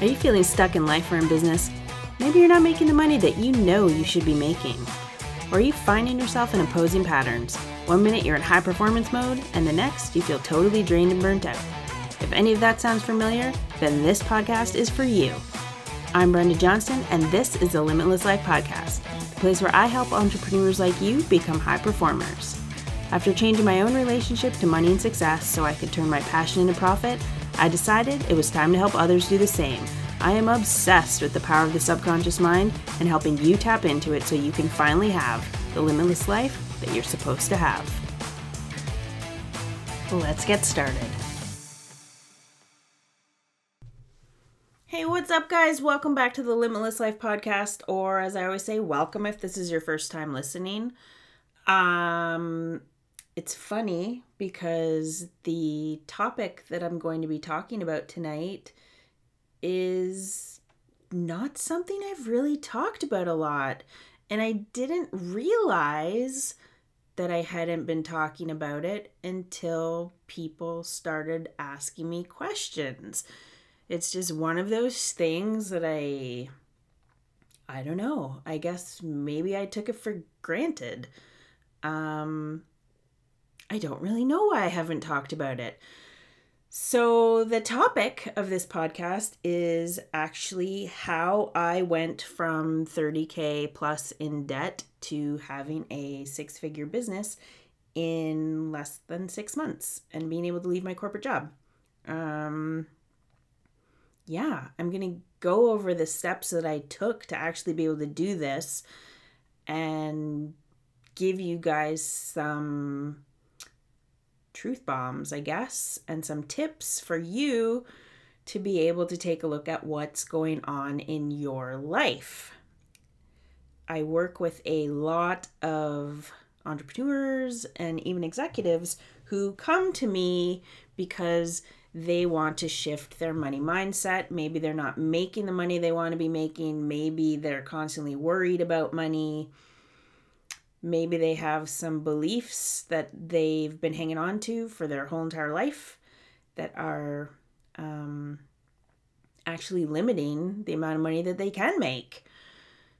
Are you feeling stuck in life or in business? Maybe you're not making the money that you know you should be making. Or are you finding yourself in opposing patterns? One minute you're in high performance mode, and the next you feel totally drained and burnt out. If any of that sounds familiar, then this podcast is for you. I'm Brenda Johnston, and this is the Limitless Life Podcast, the place where I help entrepreneurs like you become high performers. After changing my own relationship to money and success so I could turn my passion into profit, I decided it was time to help others do the same. I am obsessed with the power of the subconscious mind and helping you tap into it so you can finally have the limitless life that you're supposed to have. Let's get started. Hey, what's up, guys? Welcome back to the Limitless Life podcast, or as I always say, welcome if this is your first time listening. Um, it's funny because the topic that I'm going to be talking about tonight is not something I've really talked about a lot. And I didn't realize that I hadn't been talking about it until people started asking me questions. It's just one of those things that I I don't know. I guess maybe I took it for granted. Um I don't really know why I haven't talked about it. So, the topic of this podcast is actually how I went from 30K plus in debt to having a six figure business in less than six months and being able to leave my corporate job. Um, yeah, I'm going to go over the steps that I took to actually be able to do this and give you guys some truth bombs, I guess, and some tips for you to be able to take a look at what's going on in your life. I work with a lot of entrepreneurs and even executives who come to me because they want to shift their money mindset. Maybe they're not making the money they want to be making. Maybe they're constantly worried about money maybe they have some beliefs that they've been hanging on to for their whole entire life that are um, actually limiting the amount of money that they can make.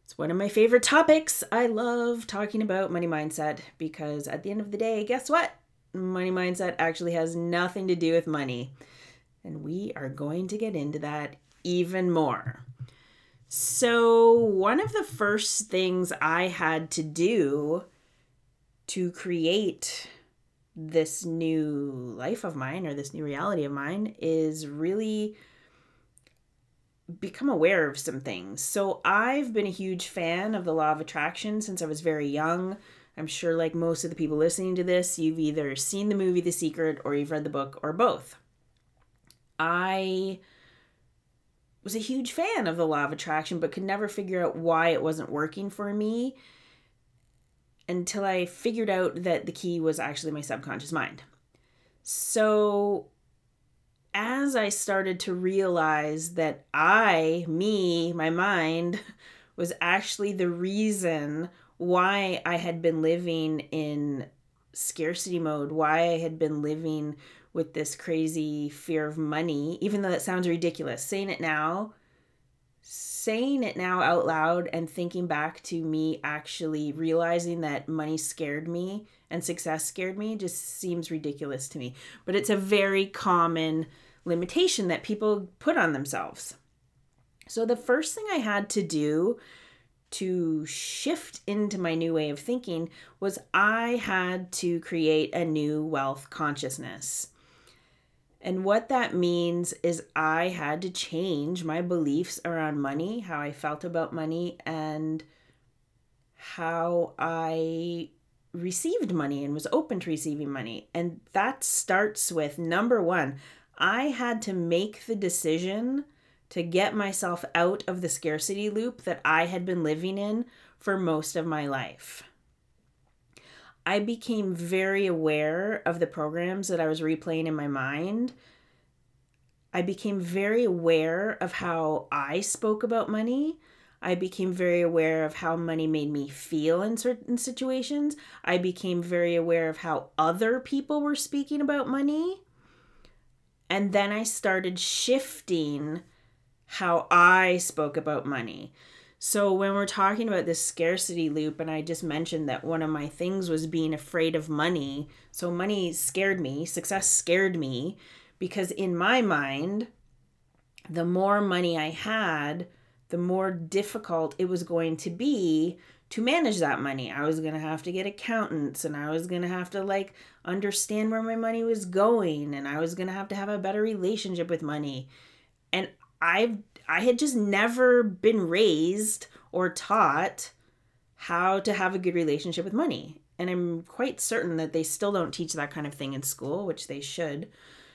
It's one of my favorite topics. I love talking about money mindset because at the end of the day, guess what? Money mindset actually has nothing to do with money. And we are going to get into that even more. So, one of the first things I had to do to create this new life of mine or this new reality of mine is really become aware of some things. So, I've been a huge fan of the law of attraction since I was very young. I'm sure, like most of the people listening to this, you've either seen the movie The Secret or you've read the book or both. I was a huge fan of the law of attraction, but could never figure out why it wasn't working for me until I figured out that the key was actually my subconscious mind. So, as I started to realize that I, me, my mind, was actually the reason why I had been living in scarcity mode, why I had been living with this crazy fear of money, even though that sounds ridiculous. Saying it now, saying it now out loud and thinking back to me actually realizing that money scared me and success scared me just seems ridiculous to me. But it's a very common limitation that people put on themselves. So the first thing I had to do to shift into my new way of thinking was I had to create a new wealth consciousness. And what that means is I had to change my beliefs around money, how I felt about money, and how I received money and was open to receiving money. And that starts with number one, I had to make the decision to get myself out of the scarcity loop that I had been living in for most of my life. I became very aware of the programs that I was replaying in my mind. I became very aware of how I spoke about money. I became very aware of how money made me feel in certain situations. I became very aware of how other people were speaking about money. And then I started shifting how I spoke about money. So when we're talking about this scarcity loop, and I just mentioned that one of my things was being afraid of money. So money scared me, success scared me, because in my mind, the more money I had, the more difficult it was going to be to manage that money. I was going to have to get accountants and I was going to have to like understand where my money was going and I was going to have to have a better relationship with money. And I've I had just never been raised or taught how to have a good relationship with money. And I'm quite certain that they still don't teach that kind of thing in school, which they should.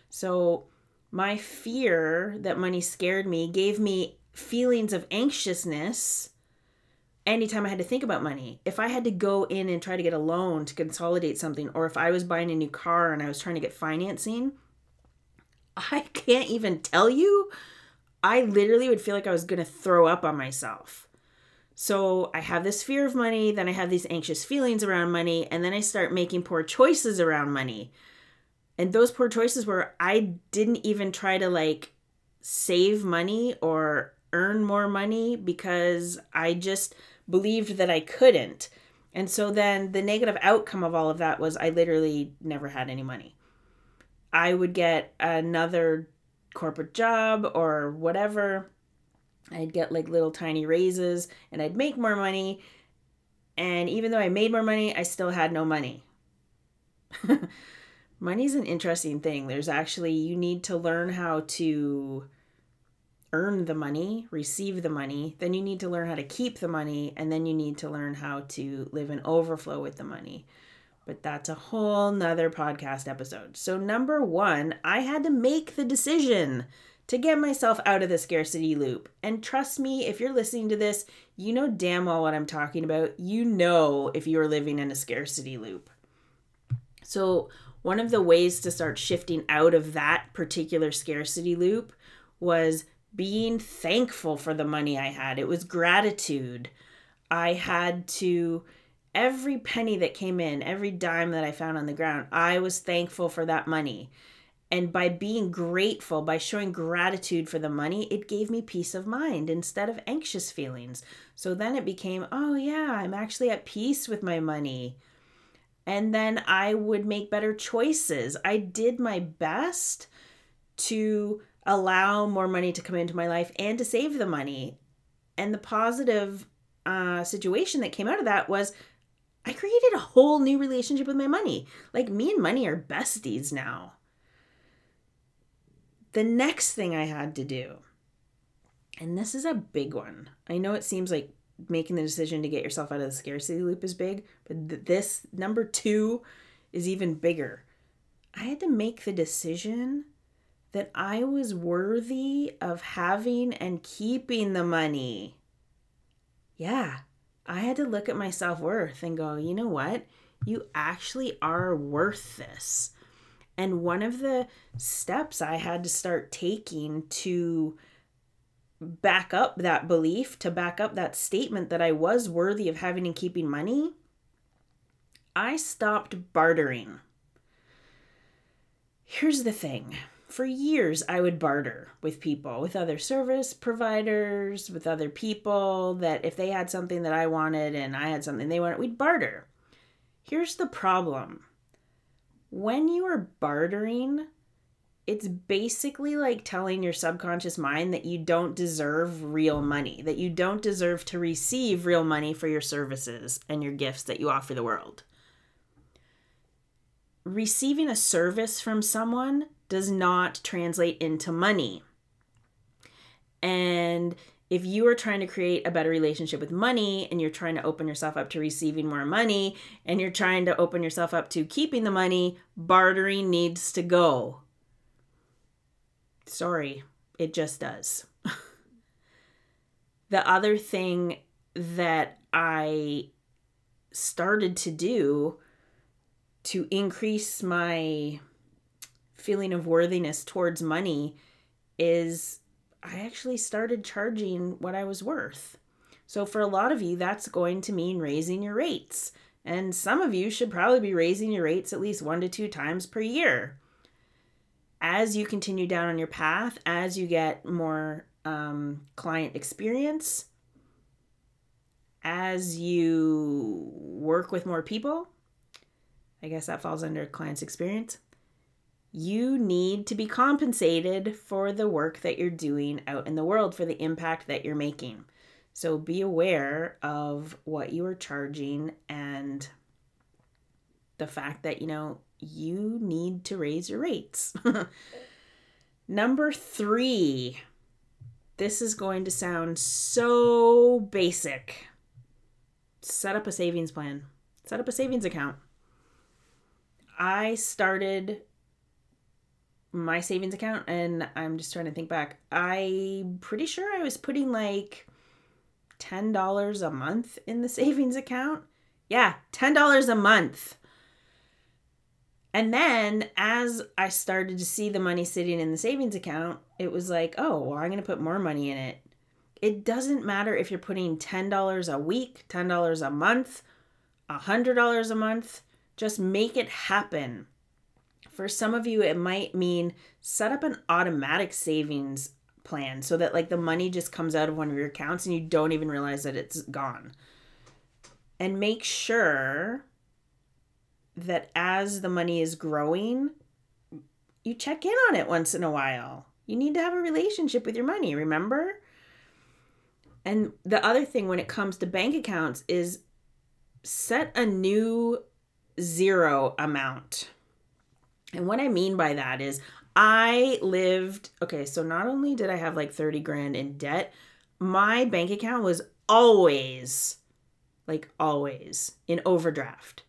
So my fear that money scared me gave me feelings of anxiousness anytime I had to think about money. If I had to go in and try to get a loan to consolidate something, or if I was buying a new car and I was trying to get financing, I can't even tell you. I literally would feel like I was going to throw up on myself. So I have this fear of money, then I have these anxious feelings around money, and then I start making poor choices around money. And those poor choices were I didn't even try to like save money or earn more money because I just believed that I couldn't. And so then the negative outcome of all of that was I literally never had any money. I would get another corporate job or whatever. I'd get like little tiny raises and I'd make more money. And even though I made more money, I still had no money. Money's an interesting thing. There's actually, you need to learn how to earn the money, receive the money, then you need to learn how to keep the money, and then you need to learn how to live in overflow with the money. But that's a whole nother podcast episode. So, number one, I had to make the decision to get myself out of the scarcity loop. And trust me, if you're listening to this, you know damn well what I'm talking about. You know if you're living in a scarcity loop. So, one of the ways to start shifting out of that particular scarcity loop was being thankful for the money I had. It was gratitude. I had to, every penny that came in, every dime that I found on the ground, I was thankful for that money. And by being grateful, by showing gratitude for the money, it gave me peace of mind instead of anxious feelings. So then it became, oh, yeah, I'm actually at peace with my money. And then I would make better choices. I did my best to allow more money to come into my life and to save the money. And the positive uh, situation that came out of that was I created a whole new relationship with my money. Like, me and money are besties now. The next thing I had to do, and this is a big one. I know it seems like making the decision to get yourself out of the scarcity loop is big, but th- this number two is even bigger. I had to make the decision that I was worthy of having and keeping the money. Yeah, I had to look at my self worth and go, you know what? You actually are worth this. And one of the steps I had to start taking to back up that belief, to back up that statement that I was worthy of having and keeping money, I stopped bartering. Here's the thing for years I would barter with people, with other service providers, with other people that if they had something that I wanted and I had something they wanted, we'd barter. Here's the problem. When you are bartering, it's basically like telling your subconscious mind that you don't deserve real money, that you don't deserve to receive real money for your services and your gifts that you offer the world. Receiving a service from someone does not translate into money. And if you are trying to create a better relationship with money and you're trying to open yourself up to receiving more money and you're trying to open yourself up to keeping the money, bartering needs to go. Sorry, it just does. the other thing that I started to do to increase my feeling of worthiness towards money is I actually started charging what I was worth. So for a lot of you, that's going to mean raising your rates. And some of you should probably be raising your rates at least one to two times per year. As you continue down on your path, as you get more um, client experience, as you work with more people, I guess that falls under client's experience. You need to be compensated for the work that you're doing out in the world, for the impact that you're making. So be aware of what you are charging and the fact that, you know, you need to raise your rates. Number three, this is going to sound so basic. Set up a savings plan, set up a savings account. I started my savings account and I'm just trying to think back. I'm pretty sure I was putting like $10 a month in the savings account. Yeah, $10 a month. And then as I started to see the money sitting in the savings account, it was like, oh, well, I'm going to put more money in it. It doesn't matter if you're putting $10 a week, $10 a month, $100 a month, just make it happen. For some of you, it might mean set up an automatic savings plan so that like the money just comes out of one of your accounts and you don't even realize that it's gone. And make sure that as the money is growing, you check in on it once in a while. You need to have a relationship with your money, remember? And the other thing when it comes to bank accounts is set a new zero amount. And what I mean by that is I lived, okay, so not only did I have like 30 grand in debt, my bank account was always, like always, in overdraft.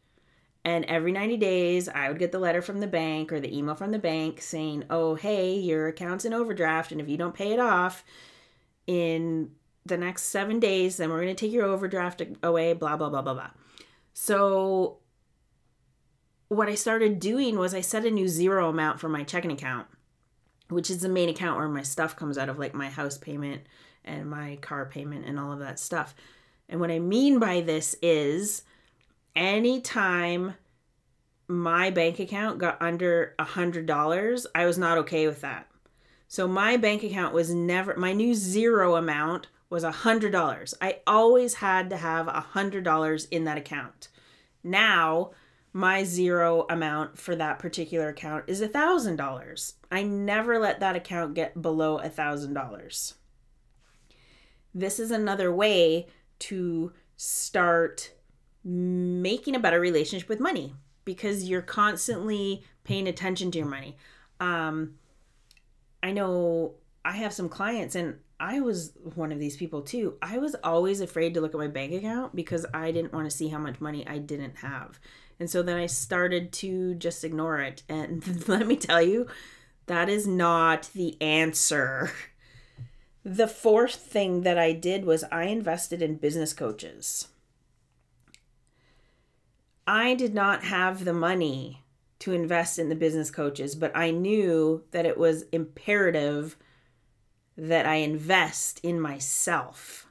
And every 90 days, I would get the letter from the bank or the email from the bank saying, oh, hey, your account's in overdraft. And if you don't pay it off in the next seven days, then we're going to take your overdraft away, blah, blah, blah, blah, blah. So, what I started doing was I set a new zero amount for my checking account, which is the main account where my stuff comes out of, like my house payment and my car payment and all of that stuff. And what I mean by this is, anytime my bank account got under a hundred dollars, I was not okay with that. So my bank account was never my new zero amount was a hundred dollars. I always had to have a hundred dollars in that account. Now my zero amount for that particular account is a thousand dollars. I never let that account get below a thousand dollars. This is another way to start making a better relationship with money because you're constantly paying attention to your money. Um, I know I have some clients, and I was one of these people too. I was always afraid to look at my bank account because I didn't want to see how much money I didn't have. And so then I started to just ignore it. And let me tell you, that is not the answer. The fourth thing that I did was I invested in business coaches. I did not have the money to invest in the business coaches, but I knew that it was imperative that I invest in myself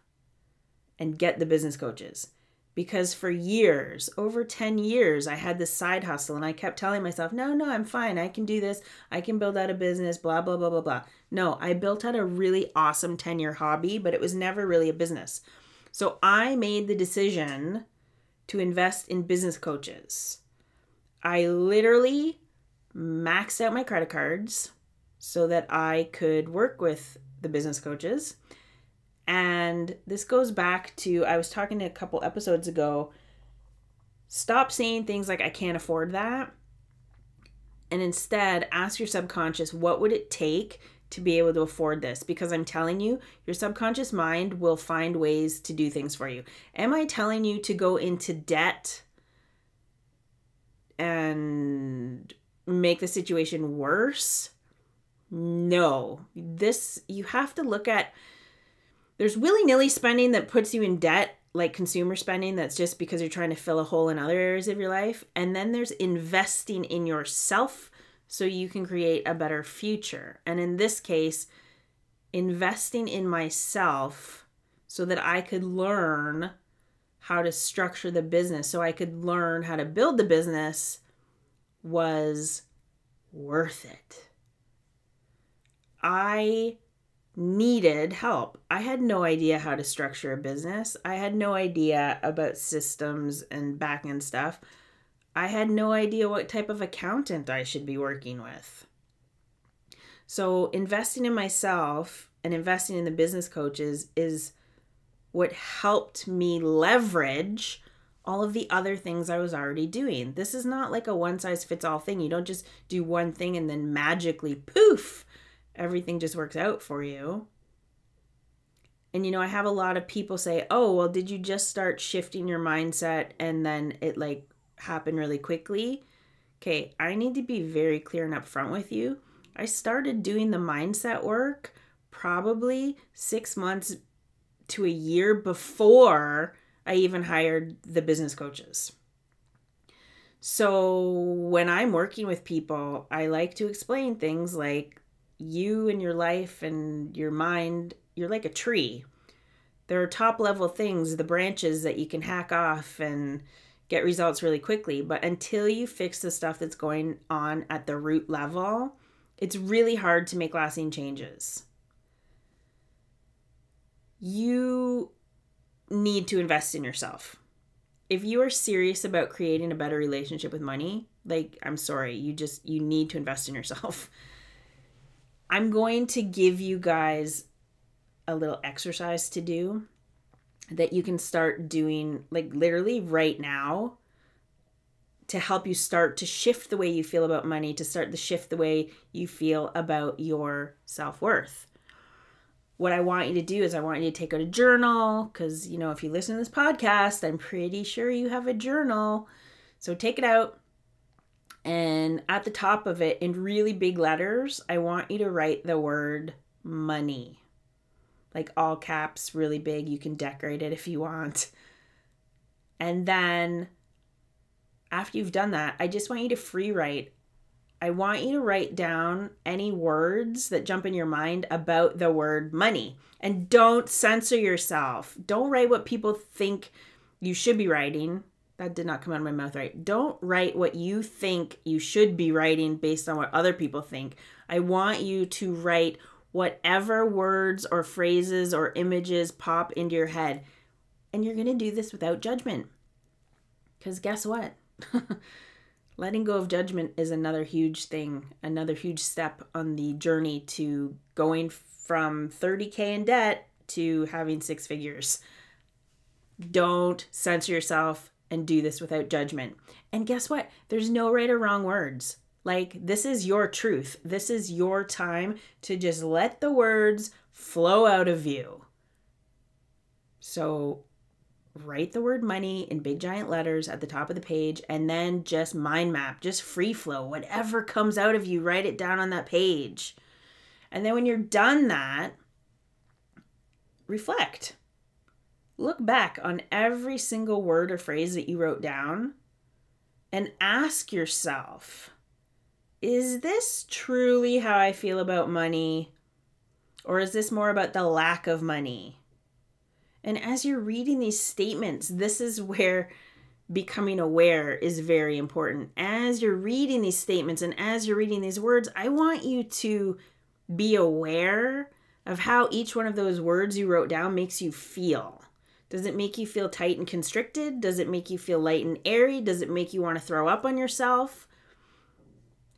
and get the business coaches. Because for years, over 10 years, I had this side hustle and I kept telling myself, no, no, I'm fine. I can do this. I can build out a business, blah, blah, blah, blah, blah. No, I built out a really awesome 10 year hobby, but it was never really a business. So I made the decision to invest in business coaches. I literally maxed out my credit cards so that I could work with the business coaches. And this goes back to I was talking a couple episodes ago. Stop saying things like, I can't afford that. And instead, ask your subconscious, what would it take to be able to afford this because I'm telling you, your subconscious mind will find ways to do things for you. Am I telling you to go into debt and make the situation worse? No. This, you have to look at, there's willy nilly spending that puts you in debt, like consumer spending, that's just because you're trying to fill a hole in other areas of your life. And then there's investing in yourself so you can create a better future. And in this case, investing in myself so that I could learn how to structure the business, so I could learn how to build the business was worth it. I needed help. I had no idea how to structure a business. I had no idea about systems and back end stuff. I had no idea what type of accountant I should be working with. So, investing in myself and investing in the business coaches is what helped me leverage all of the other things I was already doing. This is not like a one size fits all thing. You don't just do one thing and then magically, poof, everything just works out for you. And you know, I have a lot of people say, "Oh, well, did you just start shifting your mindset and then it like happened really quickly?" Okay, I need to be very clear and upfront with you. I started doing the mindset work probably 6 months to a year before I even hired the business coaches. So when I'm working with people, I like to explain things like you and your life and your mind, you're like a tree. There are top level things, the branches that you can hack off and get results really quickly. But until you fix the stuff that's going on at the root level, it's really hard to make lasting changes. You need to invest in yourself. If you are serious about creating a better relationship with money, like I'm sorry, you just you need to invest in yourself. I'm going to give you guys a little exercise to do that you can start doing like literally right now to help you start to shift the way you feel about money, to start to shift the way you feel about your self worth. What I want you to do is, I want you to take out a journal because, you know, if you listen to this podcast, I'm pretty sure you have a journal. So take it out, and at the top of it, in really big letters, I want you to write the word money. Like all caps, really big. You can decorate it if you want. And then after you've done that, I just want you to free write. I want you to write down any words that jump in your mind about the word money. And don't censor yourself. Don't write what people think you should be writing that did not come out of my mouth right. Don't write what you think you should be writing based on what other people think. I want you to write whatever words or phrases or images pop into your head. And you're going to do this without judgment. Because guess what? Letting go of judgment is another huge thing, another huge step on the journey to going from 30K in debt to having six figures. Don't censor yourself and do this without judgment. And guess what? There's no right or wrong words. Like, this is your truth. This is your time to just let the words flow out of you. So, write the word money in big giant letters at the top of the page and then just mind map, just free flow. Whatever comes out of you, write it down on that page. And then when you're done that, reflect look back on every single word or phrase that you wrote down and ask yourself is this truly how I feel about money? Or is this more about the lack of money? And as you're reading these statements, this is where becoming aware is very important. As you're reading these statements and as you're reading these words, I want you to be aware of how each one of those words you wrote down makes you feel. Does it make you feel tight and constricted? Does it make you feel light and airy? Does it make you want to throw up on yourself?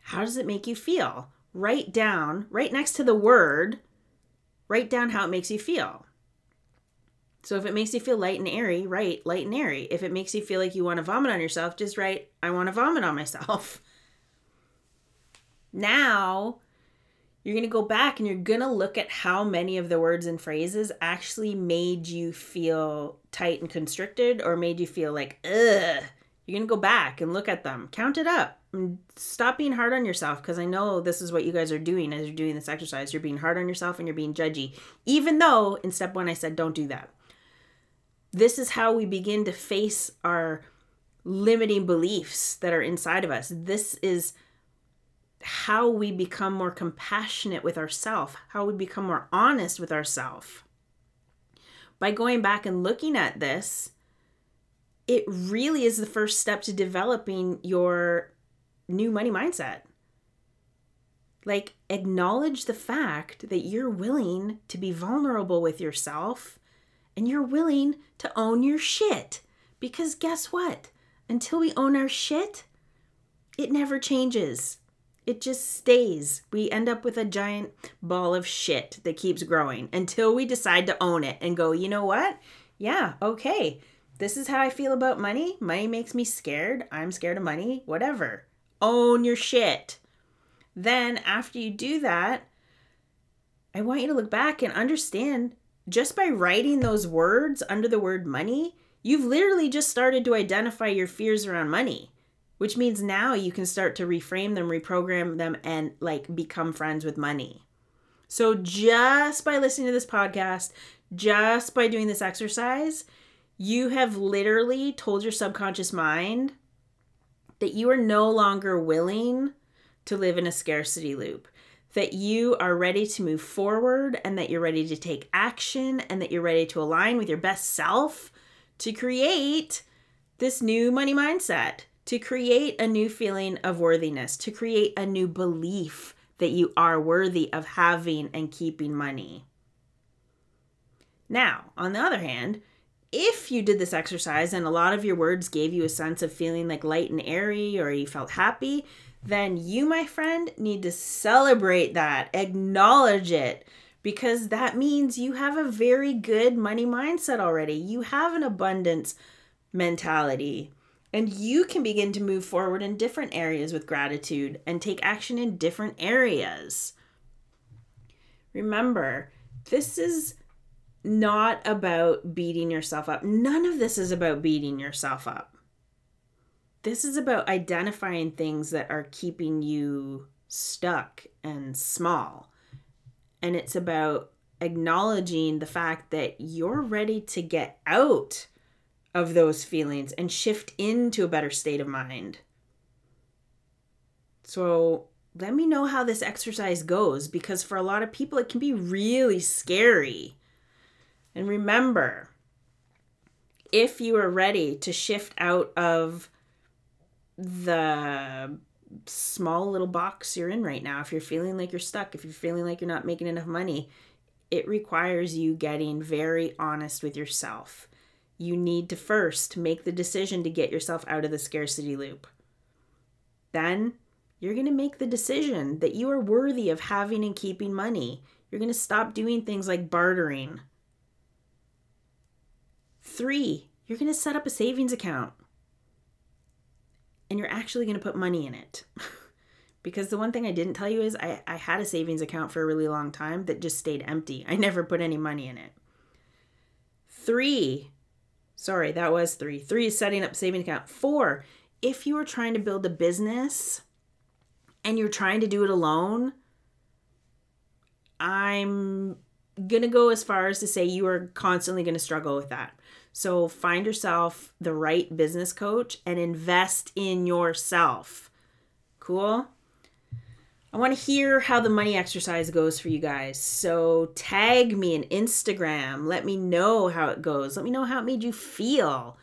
How does it make you feel? Write down, right next to the word, write down how it makes you feel. So if it makes you feel light and airy, write light and airy. If it makes you feel like you want to vomit on yourself, just write, I want to vomit on myself. Now, you're going to go back and you're going to look at how many of the words and phrases actually made you feel tight and constricted or made you feel like, ugh. You're going to go back and look at them. Count it up. Stop being hard on yourself because I know this is what you guys are doing as you're doing this exercise. You're being hard on yourself and you're being judgy. Even though in step one I said, don't do that. This is how we begin to face our limiting beliefs that are inside of us. This is how we become more compassionate with ourselves, how we become more honest with ourselves. By going back and looking at this, it really is the first step to developing your new money mindset. Like, acknowledge the fact that you're willing to be vulnerable with yourself and you're willing to own your shit. Because guess what? Until we own our shit, it never changes. It just stays. We end up with a giant ball of shit that keeps growing until we decide to own it and go, you know what? Yeah, okay. This is how I feel about money. Money makes me scared. I'm scared of money. Whatever. Own your shit. Then, after you do that, I want you to look back and understand just by writing those words under the word money, you've literally just started to identify your fears around money, which means now you can start to reframe them, reprogram them, and like become friends with money. So, just by listening to this podcast, just by doing this exercise, you have literally told your subconscious mind that you are no longer willing to live in a scarcity loop, that you are ready to move forward and that you're ready to take action and that you're ready to align with your best self to create this new money mindset, to create a new feeling of worthiness, to create a new belief that you are worthy of having and keeping money. Now, on the other hand, if you did this exercise and a lot of your words gave you a sense of feeling like light and airy or you felt happy, then you, my friend, need to celebrate that, acknowledge it, because that means you have a very good money mindset already. You have an abundance mentality, and you can begin to move forward in different areas with gratitude and take action in different areas. Remember, this is not about beating yourself up. None of this is about beating yourself up this is about identifying things that are keeping you stuck and small. And it's about acknowledging the fact that you're ready to get out of those feelings and shift into a better state of mind. So, let me know how this exercise goes because for a lot of people, it can be really scary. And remember, if you are ready to shift out of the small little box you're in right now, if you're feeling like you're stuck, if you're feeling like you're not making enough money, it requires you getting very honest with yourself. You need to first make the decision to get yourself out of the scarcity loop. Then you're going to make the decision that you are worthy of having and keeping money. You're going to stop doing things like bartering. Three, you're going to set up a savings account and you're actually going to put money in it. because the one thing I didn't tell you is I, I had a savings account for a really long time that just stayed empty. I never put any money in it. Three, sorry, that was three. Three is setting up saving account. Four, if you are trying to build a business and you're trying to do it alone, I'm going to go as far as to say you are constantly going to struggle with that. So find yourself the right business coach and invest in yourself. Cool? I want to hear how the money exercise goes for you guys. So tag me in Instagram. Let me know how it goes. Let me know how it made you feel.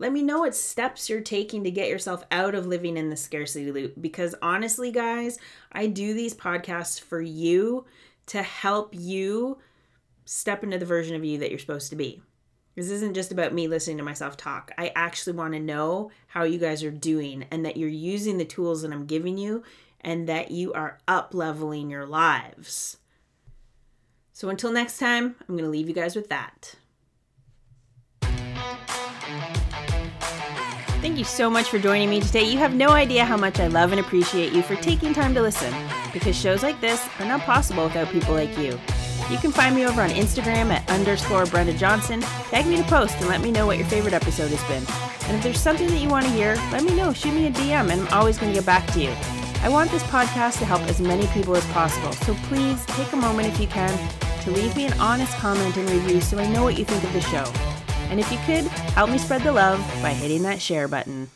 Let me know what steps you're taking to get yourself out of living in the scarcity loop. Because honestly, guys, I do these podcasts for you to help you step into the version of you that you're supposed to be. This isn't just about me listening to myself talk. I actually want to know how you guys are doing and that you're using the tools that I'm giving you and that you are up leveling your lives. So until next time, I'm going to leave you guys with that. Thank you so much for joining me today. You have no idea how much I love and appreciate you for taking time to listen because shows like this are not possible without people like you. You can find me over on Instagram at underscore Brenda Johnston. Tag me to post and let me know what your favorite episode has been. And if there's something that you want to hear, let me know. Shoot me a DM and I'm always going to get back to you. I want this podcast to help as many people as possible, so please take a moment if you can to leave me an honest comment and review so I know what you think of the show. And if you could, help me spread the love by hitting that share button.